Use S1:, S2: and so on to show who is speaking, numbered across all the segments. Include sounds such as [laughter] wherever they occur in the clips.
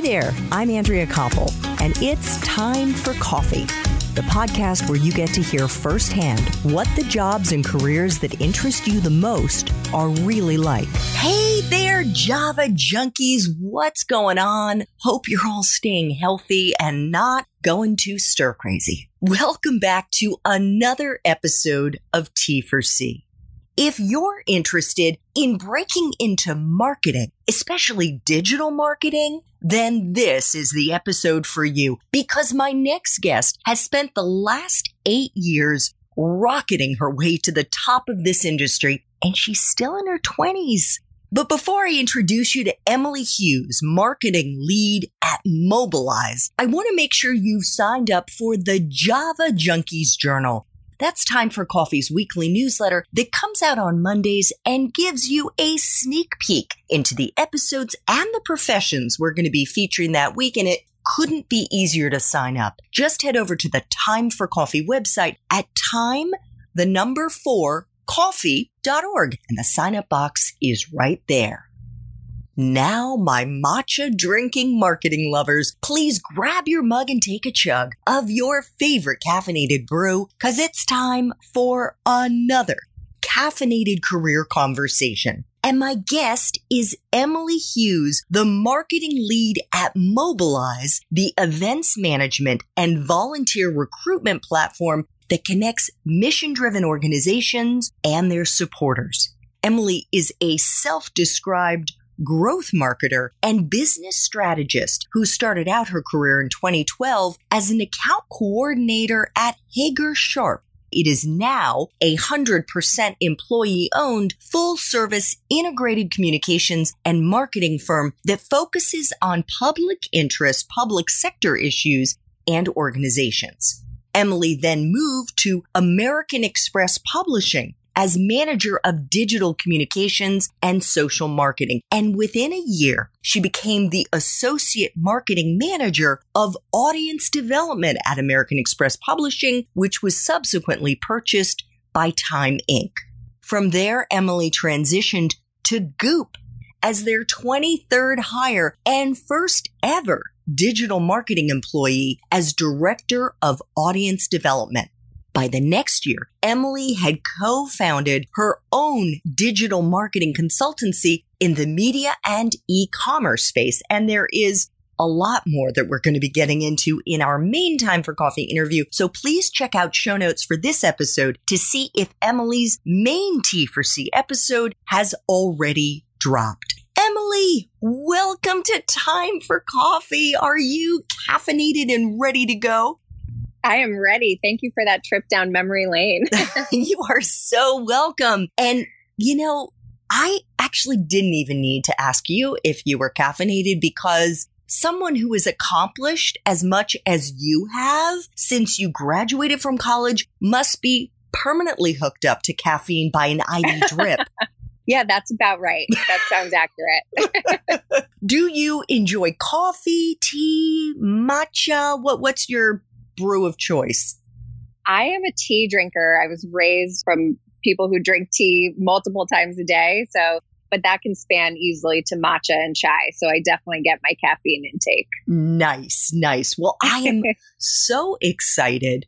S1: Hi there, I'm Andrea Koppel, and it's time for coffee. The podcast where you get to hear firsthand what the jobs and careers that interest you the most are really like. Hey there, Java junkies. What's going on? Hope you're all staying healthy and not going too stir crazy. Welcome back to another episode of T for C. If you're interested in breaking into marketing, especially digital marketing, then this is the episode for you because my next guest has spent the last eight years rocketing her way to the top of this industry and she's still in her 20s. But before I introduce you to Emily Hughes, marketing lead at Mobilize, I want to make sure you've signed up for the Java Junkies Journal. That's Time for Coffee's weekly newsletter that comes out on Mondays and gives you a sneak peek into the episodes and the professions we're going to be featuring that week. And it couldn't be easier to sign up. Just head over to the Time for Coffee website at time, the number four, coffee.org. And the sign up box is right there. Now, my matcha drinking marketing lovers, please grab your mug and take a chug of your favorite caffeinated brew, cause it's time for another caffeinated career conversation. And my guest is Emily Hughes, the marketing lead at Mobilize, the events management and volunteer recruitment platform that connects mission driven organizations and their supporters. Emily is a self described growth marketer and business strategist who started out her career in 2012 as an account coordinator at Hager Sharp. It is now a 100% employee owned, full service integrated communications and marketing firm that focuses on public interest, public sector issues, and organizations. Emily then moved to American Express Publishing, as manager of digital communications and social marketing. And within a year, she became the associate marketing manager of audience development at American Express Publishing, which was subsequently purchased by Time Inc. From there, Emily transitioned to Goop as their 23rd hire and first ever digital marketing employee as director of audience development. By the next year, Emily had co-founded her own digital marketing consultancy in the media and e-commerce space. And there is a lot more that we're going to be getting into in our main time for coffee interview. So please check out show notes for this episode to see if Emily's main T for C episode has already dropped. Emily, welcome to Time for Coffee. Are you caffeinated and ready to go?
S2: I am ready. Thank you for that trip down memory lane. [laughs]
S1: you are so welcome. And, you know, I actually didn't even need to ask you if you were caffeinated because someone who is accomplished as much as you have since you graduated from college must be permanently hooked up to caffeine by an IV [laughs] drip.
S2: yeah, that's about right. That sounds accurate. [laughs]
S1: Do you enjoy coffee, tea, matcha? What what's your brew of choice?
S2: I am a tea drinker. I was raised from people who drink tea multiple times a day. So, but that can span easily to matcha and chai. So I definitely get my caffeine intake.
S1: Nice, nice. Well, I am [laughs] so excited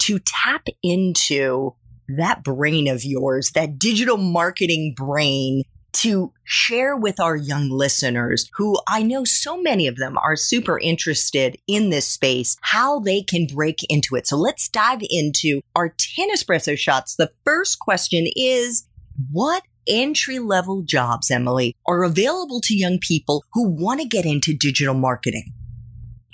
S1: to tap into that brain of yours, that digital marketing brain to share with our young listeners who I know so many of them are super interested in this space, how they can break into it. So let's dive into our 10 espresso shots. The first question is what entry level jobs, Emily, are available to young people who want to get into digital marketing?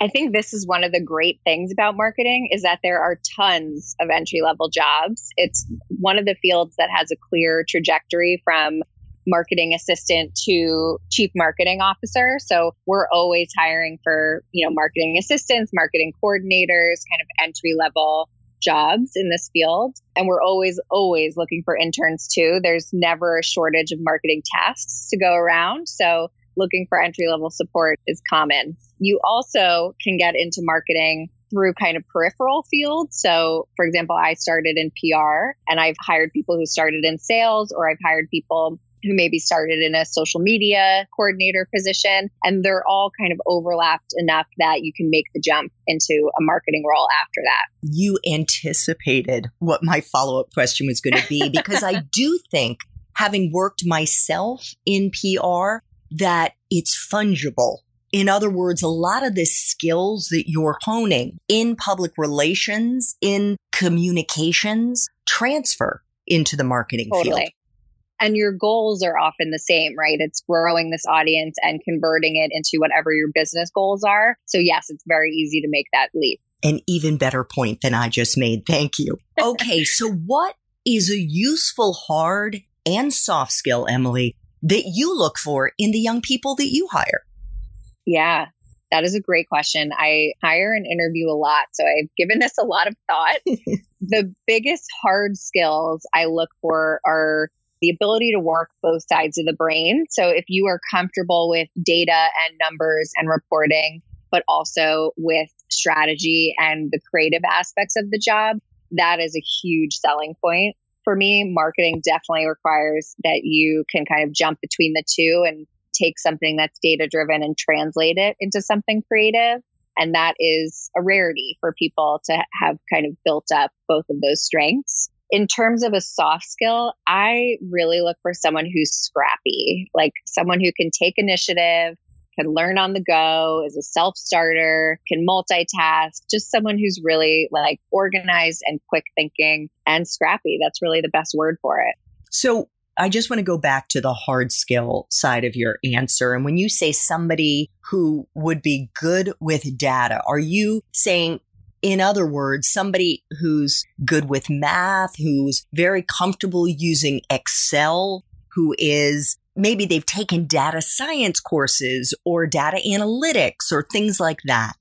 S2: I think this is one of the great things about marketing is that there are tons of entry level jobs. It's one of the fields that has a clear trajectory from marketing assistant to chief marketing officer. So we're always hiring for, you know, marketing assistants, marketing coordinators, kind of entry level jobs in this field. And we're always, always looking for interns too. There's never a shortage of marketing tasks to go around. So looking for entry level support is common. You also can get into marketing through kind of peripheral fields. So, for example, I started in PR and I've hired people who started in sales or I've hired people who maybe started in a social media coordinator position. And they're all kind of overlapped enough that you can make the jump into a marketing role after that.
S1: You anticipated what my follow up question was going to be [laughs] because I do think, having worked myself in PR, that it's fungible. In other words, a lot of the skills that you're honing in public relations, in communications, transfer into the marketing
S2: totally.
S1: field.
S2: And your goals are often the same, right? It's growing this audience and converting it into whatever your business goals are. So, yes, it's very easy to make that leap.
S1: An even better point than I just made. Thank you. [laughs] Okay, so what is a useful hard and soft skill, Emily, that you look for in the young people that you hire?
S2: Yeah, that is a great question. I hire and interview a lot, so I've given this a lot of thought. [laughs] the biggest hard skills I look for are the ability to work both sides of the brain. So if you are comfortable with data and numbers and reporting, but also with strategy and the creative aspects of the job, that is a huge selling point. For me, marketing definitely requires that you can kind of jump between the two and take something that's data driven and translate it into something creative. And that is a rarity for people to have kind of built up both of those strengths. In terms of a soft skill, I really look for someone who's scrappy, like someone who can take initiative, can learn on the go, is a self starter, can multitask, just someone who's really like organized and quick thinking and scrappy. That's really the best word for it.
S1: So, I just want to go back to the hard skill side of your answer. And when you say somebody who would be good with data, are you saying, in other words, somebody who's good with math, who's very comfortable using Excel, who is maybe they've taken data science courses or data analytics or things like that?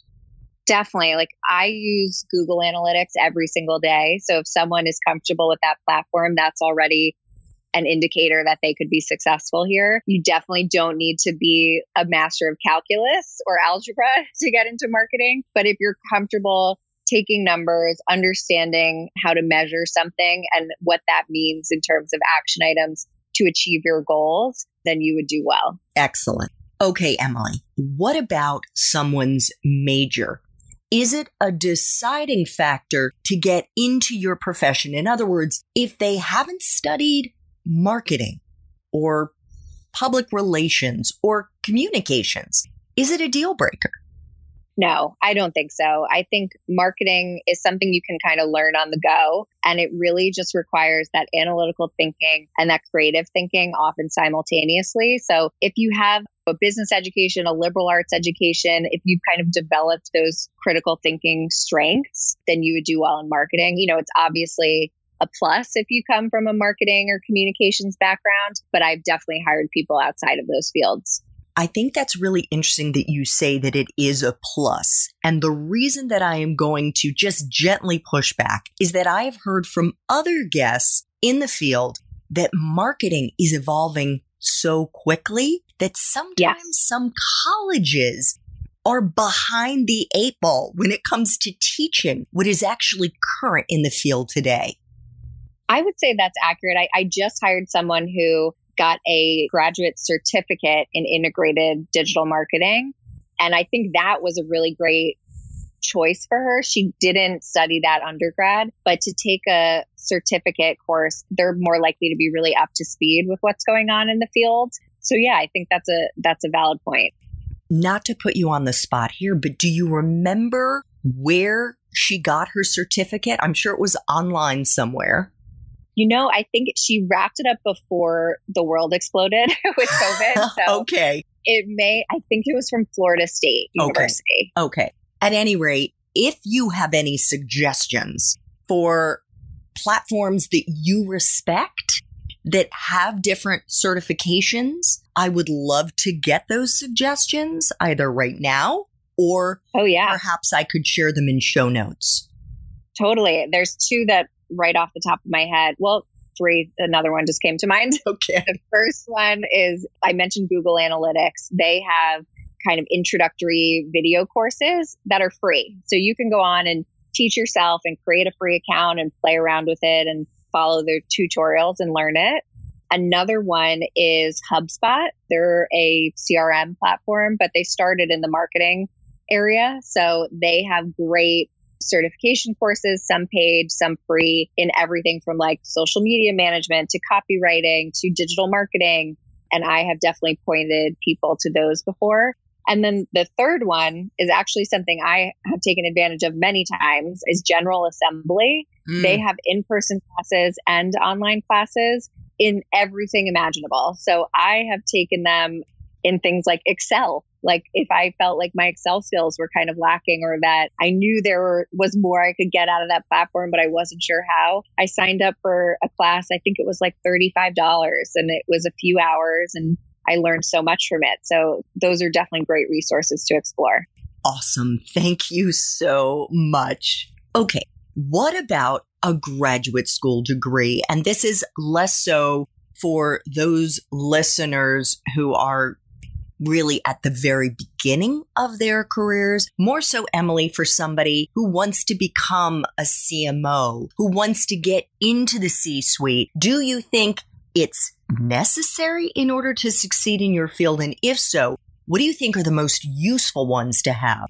S2: Definitely. Like I use Google Analytics every single day. So if someone is comfortable with that platform, that's already an indicator that they could be successful here. You definitely don't need to be a master of calculus or algebra [laughs] to get into marketing. But if you're comfortable taking numbers, understanding how to measure something and what that means in terms of action items to achieve your goals, then you would do well.
S1: Excellent. Okay, Emily, what about someone's major? Is it a deciding factor to get into your profession? In other words, if they haven't studied marketing or public relations or communications? Is it a deal breaker?
S2: No, I don't think so. I think marketing is something you can kind of learn on the go. And it really just requires that analytical thinking and that creative thinking often simultaneously. So if you have a business education, a liberal arts education, if you've kind of developed those critical thinking strengths, then you would do well in marketing. You know, it's obviously a plus if you come from a marketing or communications background, but I've definitely hired people outside of those fields.
S1: I think that's really interesting that you say that it is a plus. And the reason that I am going to just gently push back is that I have heard from other guests in the field that marketing is evolving so quickly that sometimes yes. some colleges are behind the eight ball when it comes to teaching what is actually current in the field today.
S2: I would say that's accurate. I, I just hired someone who got a graduate certificate in integrated digital marketing. And I think that was a really great choice for her. She didn't study that undergrad, but to take a certificate course, they're more likely to be really up to speed with what's going on in the field. So yeah, I think that's a that's a valid point.
S1: Not to put you on the spot here, but do you remember where she got her certificate? I'm sure it was online somewhere.
S2: You know, I think she wrapped it up before the world exploded [laughs] with COVID. [laughs]
S1: So okay.
S2: It may, I think it was from Florida State University.
S1: Okay. okay. At any rate, if you have any suggestions for platforms that you respect that have different certifications, I would love to get those suggestions either right now or
S2: oh yeah
S1: perhaps I could share them in show notes.
S2: Totally. There's two that right off the top of my head. Well, three, another one just came to mind. [laughs]
S1: Okay.
S2: The first one is I mentioned Google Analytics. They have kind of introductory video courses that are free. So you can go on and teach yourself and create a free account and play around with it and follow their tutorials and learn it. Another one is HubSpot. They're a CRM platform, but they started in the marketing area. So they have great certification courses, some paid, some free in everything from like social media management to copywriting to digital marketing. And I have definitely pointed people to those before. And then the third one is actually something I have taken advantage of many times is General Assembly. Mm. They have in-person classes and online classes in everything imaginable. So I have taken them in things like Excel. Like if I felt like my Excel skills were kind of lacking or that I knew there was more I could get out of that platform, but I wasn't sure how, I signed up for a class. I think it was like $35 and it was a few hours and I learned so much from it. So those are definitely great resources to explore.
S1: Awesome. Thank you so much. Okay. What about a graduate school degree? And this is less so for those listeners who are really at the very beginning of their careers. More so, Emily, for somebody who wants to become a CMO, who wants to get into the C suite. Do you think it's necessary in order to succeed in your field? And if so, what do you think are the most useful ones to have?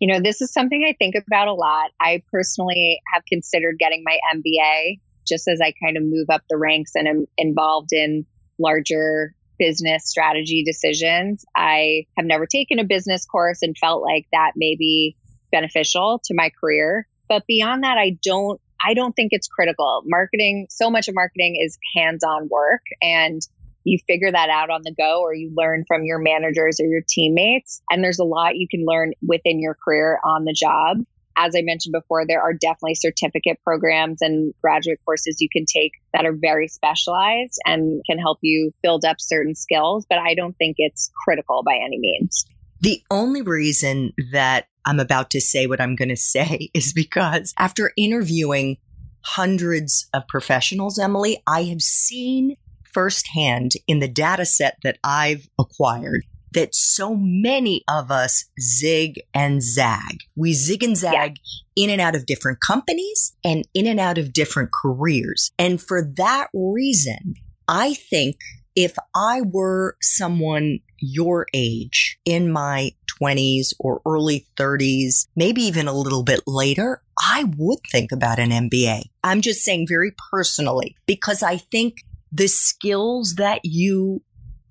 S2: You know, this is something I think about a lot. I personally have considered getting my MBA just as I kind of move up the ranks and am involved in larger business strategy decisions. I have never taken a business course and felt like that may be beneficial to my career. But beyond that, I don't I don't think it's critical. Marketing, so much of marketing is hands-on work and you figure that out on the go or you learn from your managers or your teammates. And there's a lot you can learn within your career on the job as I mentioned before, there are definitely certificate programs and graduate courses you can take that are very specialized and can help you build up certain skills, but I don't think it's critical by any means.
S1: The only reason that I'm about to say what I'm going to say [laughs] is because after interviewing hundreds of professionals, Emily, I have seen firsthand in the data set that I've acquired that so many of us zig and zag. We zig and zag yeah. in and out of different companies and in and out of different careers. And for that reason, I think if I were someone your age in my 20s or early 30s, maybe even a little bit later, I would think about an MBA. I'm just saying very personally, because I think the skills that you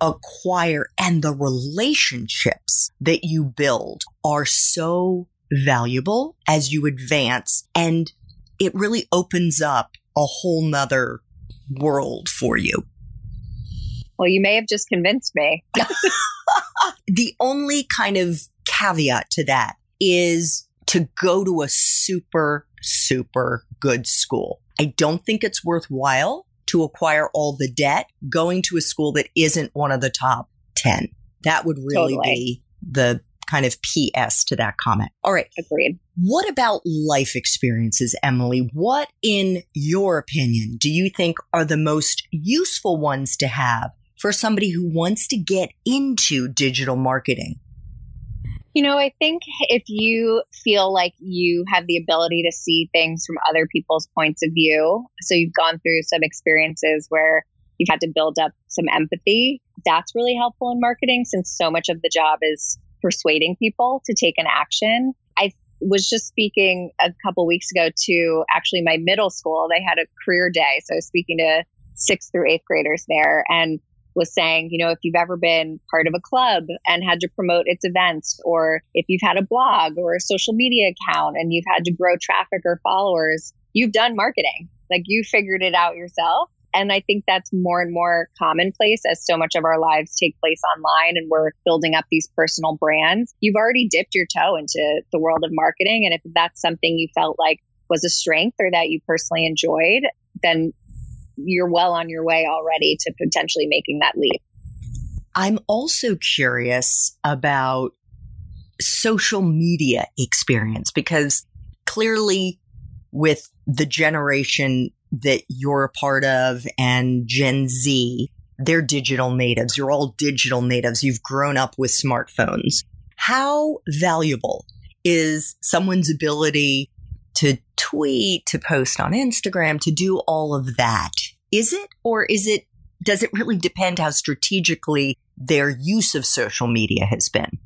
S1: acquire and the relationships that you build are so valuable as you advance. And it really opens up a whole nother world for you.
S2: Well, you may have just convinced me. [laughs] [laughs]
S1: the only kind of caveat to that is to go to a super, super good school. I don't think it's worthwhile to acquire all the debt going to a school that isn't one of the top 10. That would really totally. be the kind of PS to that comment. All right.
S2: Agreed.
S1: What about life experiences, Emily? What, in your opinion, do you think are the most useful ones to have for somebody who wants to get into digital marketing?
S2: You know, I think if you feel like you have the ability to see things from other people's points of view, so you've gone through some experiences where you've had to build up some empathy, that's really helpful in marketing since so much of the job is persuading people to take an action. I was just speaking a couple weeks ago to actually my middle school. They had a career day. So I was speaking to sixth through eighth graders there. And was saying, you know, if you've ever been part of a club and had to promote its events, or if you've had a blog or a social media account and you've had to grow traffic or followers, you've done marketing. Like you figured it out yourself. And I think that's more and more commonplace as so much of our lives take place online and we're building up these personal brands. You've already dipped your toe into the world of marketing. And if that's something you felt like was a strength or that you personally enjoyed, then you're well on your way already to potentially making that leap.
S1: I'm also curious about social media experience because clearly with the generation that you're a part of and Gen Z, they're digital natives. You're all digital natives. You've grown up with smartphones. How valuable is someone's ability to tweet, to post on Instagram, to do all of that? Is it, or is it does it really depend how strategically their use of social media has been?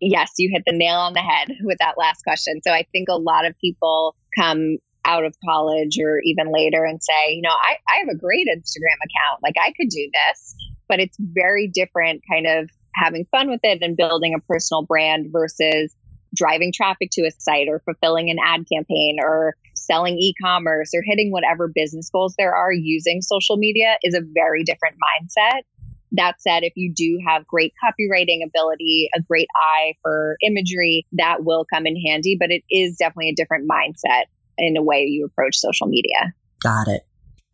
S2: Yes, you hit the nail on the head with that last question. So I think a lot of people come out of college or even later and say, you know, I, I have a great Instagram account. Like I could do this, but it's very different kind of having fun with it and building a personal brand versus driving traffic to a site or fulfilling an ad campaign or selling e-commerce or hitting whatever business goals there are using social media is a very different mindset. That said, if you do have great copywriting ability, a great eye for imagery, that will come in handy, but it is definitely a different mindset in a way you approach social media.
S1: Got it.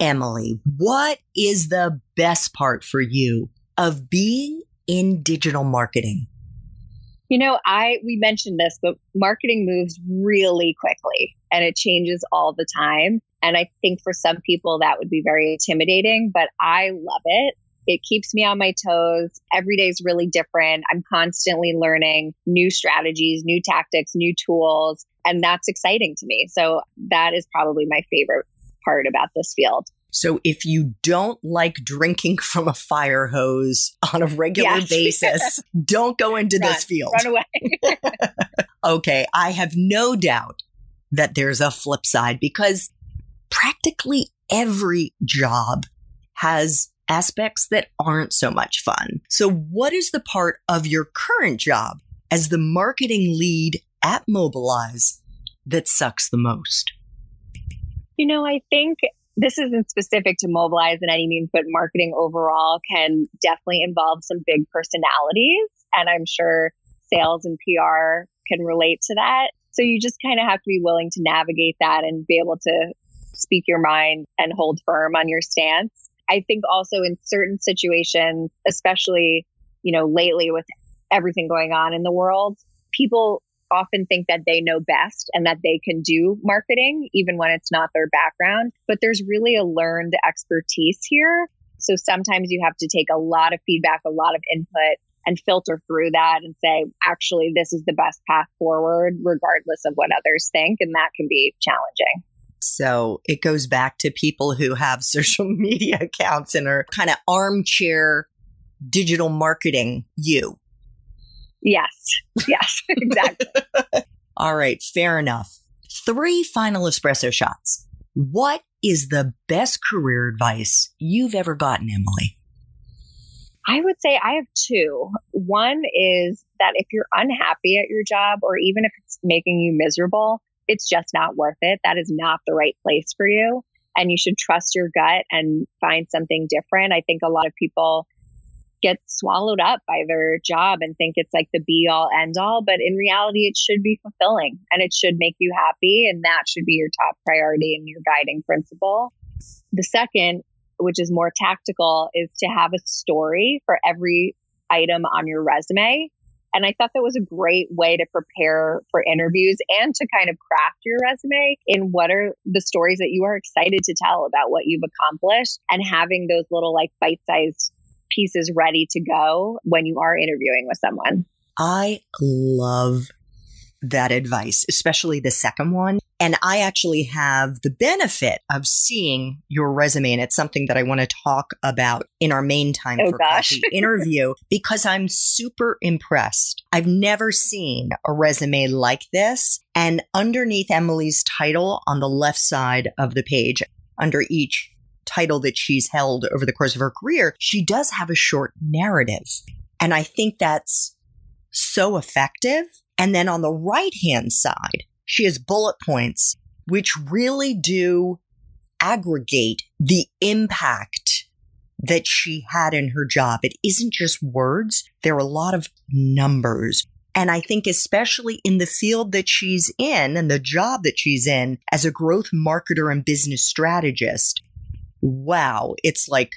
S1: Emily, what is the best part for you of being in digital marketing?
S2: You know, I we mentioned this, but marketing moves really quickly and it changes all the time. And I think for some people that would be very intimidating, but I love it. It keeps me on my toes. Every day is really different. I'm constantly learning new strategies, new tactics, new tools, and that's exciting to me. So that is probably my favorite part about this field.
S1: So if you don't like drinking [laughs] from a fire hose on a regular yes. [laughs] basis, don't go into
S2: run,
S1: this field.
S2: Run away. [laughs]
S1: okay. I have no doubt that there's a flip side because practically every job has aspects that aren't so much fun. So what is the part of your current job as the marketing lead at Mobilize that sucks the most?
S2: You know, I think this isn't specific to Mobilize in any means, but marketing overall can definitely involve some big personalities. And I'm sure sales and PR can relate to that. So you just kind of have to be willing to navigate that and be able to speak your mind and hold firm on your stance. I think also in certain situations, especially, you know, lately with everything going on in the world, people often think that they know best and that they can do marketing, even when it's not their background. But there's really a learned expertise here. So sometimes you have to take a lot of feedback, a lot of input, and filter through that and say, actually, this is the best path forward, regardless of what others think. And that can be challenging.
S1: So it goes back to people who have [laughs] social media accounts and are kind of armchair digital marketing you.
S2: Yes. Yes, [laughs] exactly. [laughs]
S1: All right. Fair enough. Three final espresso shots. What is the best career advice you've ever gotten, Emily?
S2: I would say I have two. One is that if you're unhappy at your job or even if it's making you miserable, it's just not worth it. That is not the right place for you. And you should trust your gut and find something different. I think a lot of people get swallowed up by their job and think it's like the be all end all. But in reality, it should be fulfilling and it should make you happy. And that should be your top priority and your guiding principle. The second, which is more tactical, is to have a story for every item on your resume. And I thought that was a great way to prepare for interviews and to kind of craft your resume in what are the stories that you are excited to tell about what you've accomplished and having those little like bite sized pieces ready to go when you are interviewing with someone.
S1: I love that advice, especially the second one. And I actually have the benefit of seeing your resume. And it's something that I want to talk about in our main time oh, for gosh. coffee [laughs] interview because I'm super impressed. I've never seen a resume like this. And underneath Emily's title on the left side of the page, under each title that she's held over the course of her career, she does have a short narrative. And I think that's so effective. And then on the right hand side, she has bullet points, which really do aggregate the impact that she had in her job. It isn't just words. There are a lot of numbers. And I think especially in the field that she's in and the job that she's in as a growth marketer and business strategist, wow, it's like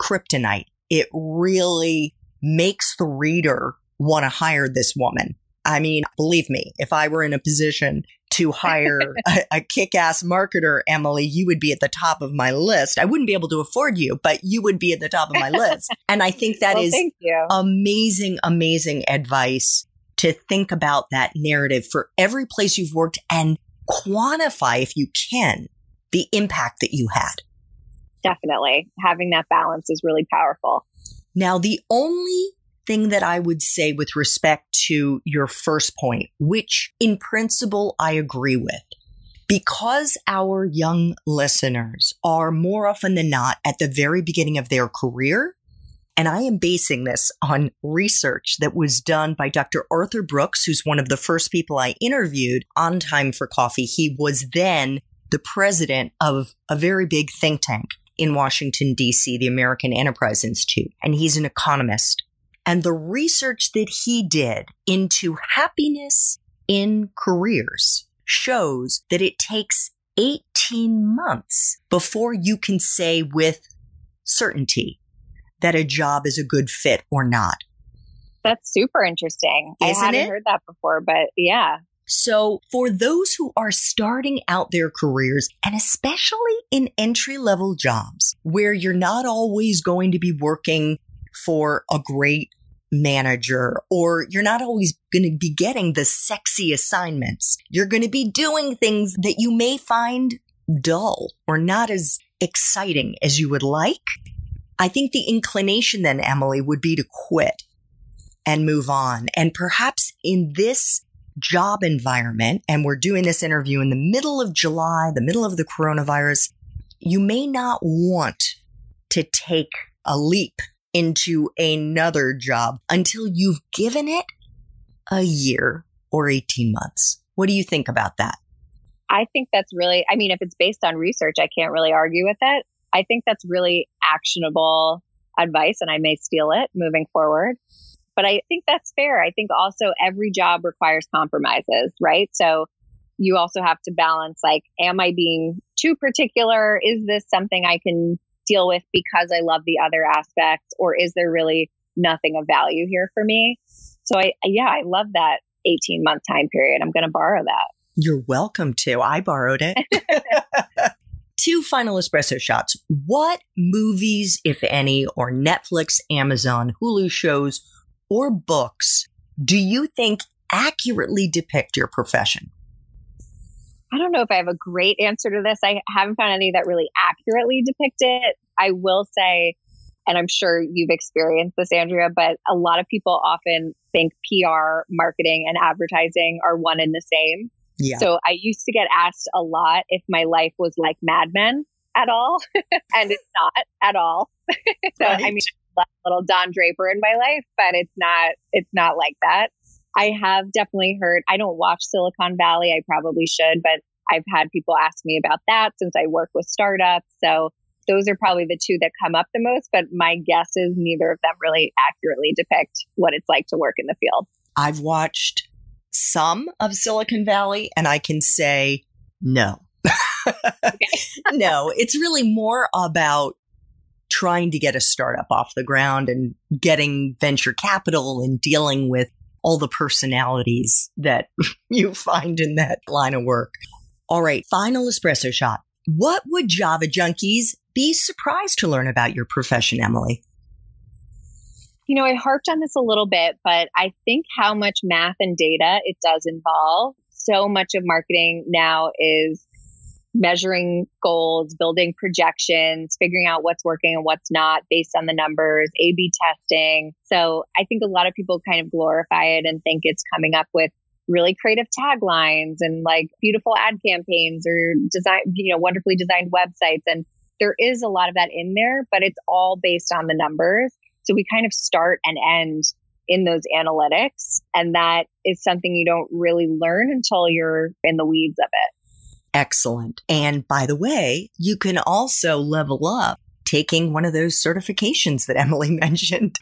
S1: kryptonite. It really makes the reader want to hire this woman. I mean, believe me, if I were in a position to hire [laughs] a, a kick ass marketer, Emily, you would be at the top of my list. I wouldn't be able to afford you, but you would be at the top of my list. [laughs] And I think that
S2: well,
S1: is amazing, amazing advice to think about that narrative for every place you've worked and quantify, if you can, the impact that you had.
S2: Definitely. Having that balance is really powerful.
S1: Now, the only thing that I would say with respect to your first point, which in principle I agree with, because our young listeners are more often than not at the very beginning of their career, and I am basing this on research that was done by Dr. Arthur Brooks, who's one of the first people I interviewed on Time for Coffee. He was then the president of a very big think tank in Washington, D.C., the American Enterprise Institute, and he's an economist. And the research that he did into happiness in careers shows that it takes 18 months before you can say with certainty that a job is a good fit or not.
S2: That's super interesting.
S1: Isn't
S2: I hadn't
S1: it?
S2: heard that before, but yeah.
S1: So, for those who are starting out their careers, and especially in entry level jobs where you're not always going to be working for a great manager or you're not always going to be getting the sexy assignments, you're going to be doing things that you may find dull or not as exciting as you would like. I think the inclination then, Emily, would be to quit and move on. And perhaps in this job environment, and we're doing this interview in the middle of July, the middle of the coronavirus, you may not want to take a leap into another job until you've given it a year or 18 months. What do you think about that?
S2: I think that's really, I mean, if it's based on research, I can't really argue with it. I think that's really actionable advice and I may steal it moving forward. But I think that's fair. I think also every job requires compromises, right? So you also have to balance like, am I being too particular? Is this something I can deal with because I love the other aspects? Or is there really nothing of value here for me? So I, yeah, I love that 18 month time period. I'm going to borrow that.
S1: You're welcome to. I borrowed it. [laughs] [laughs] Two final espresso shots. What movies, if any, or Netflix, Amazon, Hulu shows, or books do you think accurately depict your profession?
S2: I don't know if I have a great answer to this. I haven't found any that really accurately depict it. I will say, and I'm sure you've experienced this, Andrea, but a lot of people often think PR, marketing, and advertising are one and the same.
S1: Yeah.
S2: So I used to get asked a lot if my life was like Mad Men at all, [laughs] and it's not at all. [laughs] so I mean, little Don Draper in my life, but it's not. It's not like that. I have definitely heard. I don't watch Silicon Valley. I probably should, but I've had people ask me about that since I work with startups. So those are probably the two that come up the most. But my guess is neither of them really accurately depict what it's like to work in the field.
S1: I've watched some of Silicon Valley and I can say no. [laughs] no, it's really more about trying to get a startup off the ground and getting venture capital and dealing with all the personalities that [laughs] you find in that line of work. All right, final espresso shot. What would Java junkies be surprised to learn about your profession, Emily?
S2: You know, I harped on this a little bit, but I think how much math and data it does involve. So much of marketing now is measuring goals, building projections, figuring out what's working and what's not based on the numbers, A B testing. So I think a lot of people kind of glorify it and think it's coming up with really creative taglines and like beautiful ad campaigns or design, you know, wonderfully designed websites. And there is a lot of that in there, but it's all based on the numbers. So we kind of start and end in those analytics. And that is something you don't really learn until you're in the weeds of it.
S1: Excellent. And by the way, you can also level up taking one of those certifications that [laughs] Emily mentioned.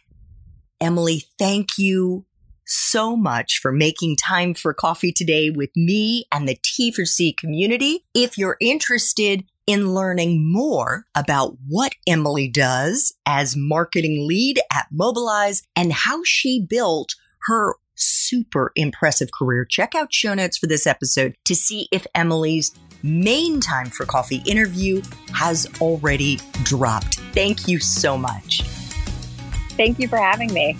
S1: Emily, thank you so much for making time for coffee today with me and the T4C community. If you're interested in learning more about what Emily does as marketing lead at Mobilize and how she built her super impressive career, check out show notes for this episode to see if Emily's main time for coffee interview has already dropped. Thank you so much.
S2: Thank you for having me.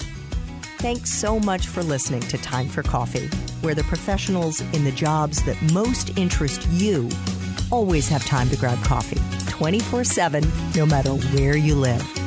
S1: Thanks so much for listening to Time for Coffee, where the professionals in the jobs that most interest you always have time to grab coffee 24 7, no matter where you live.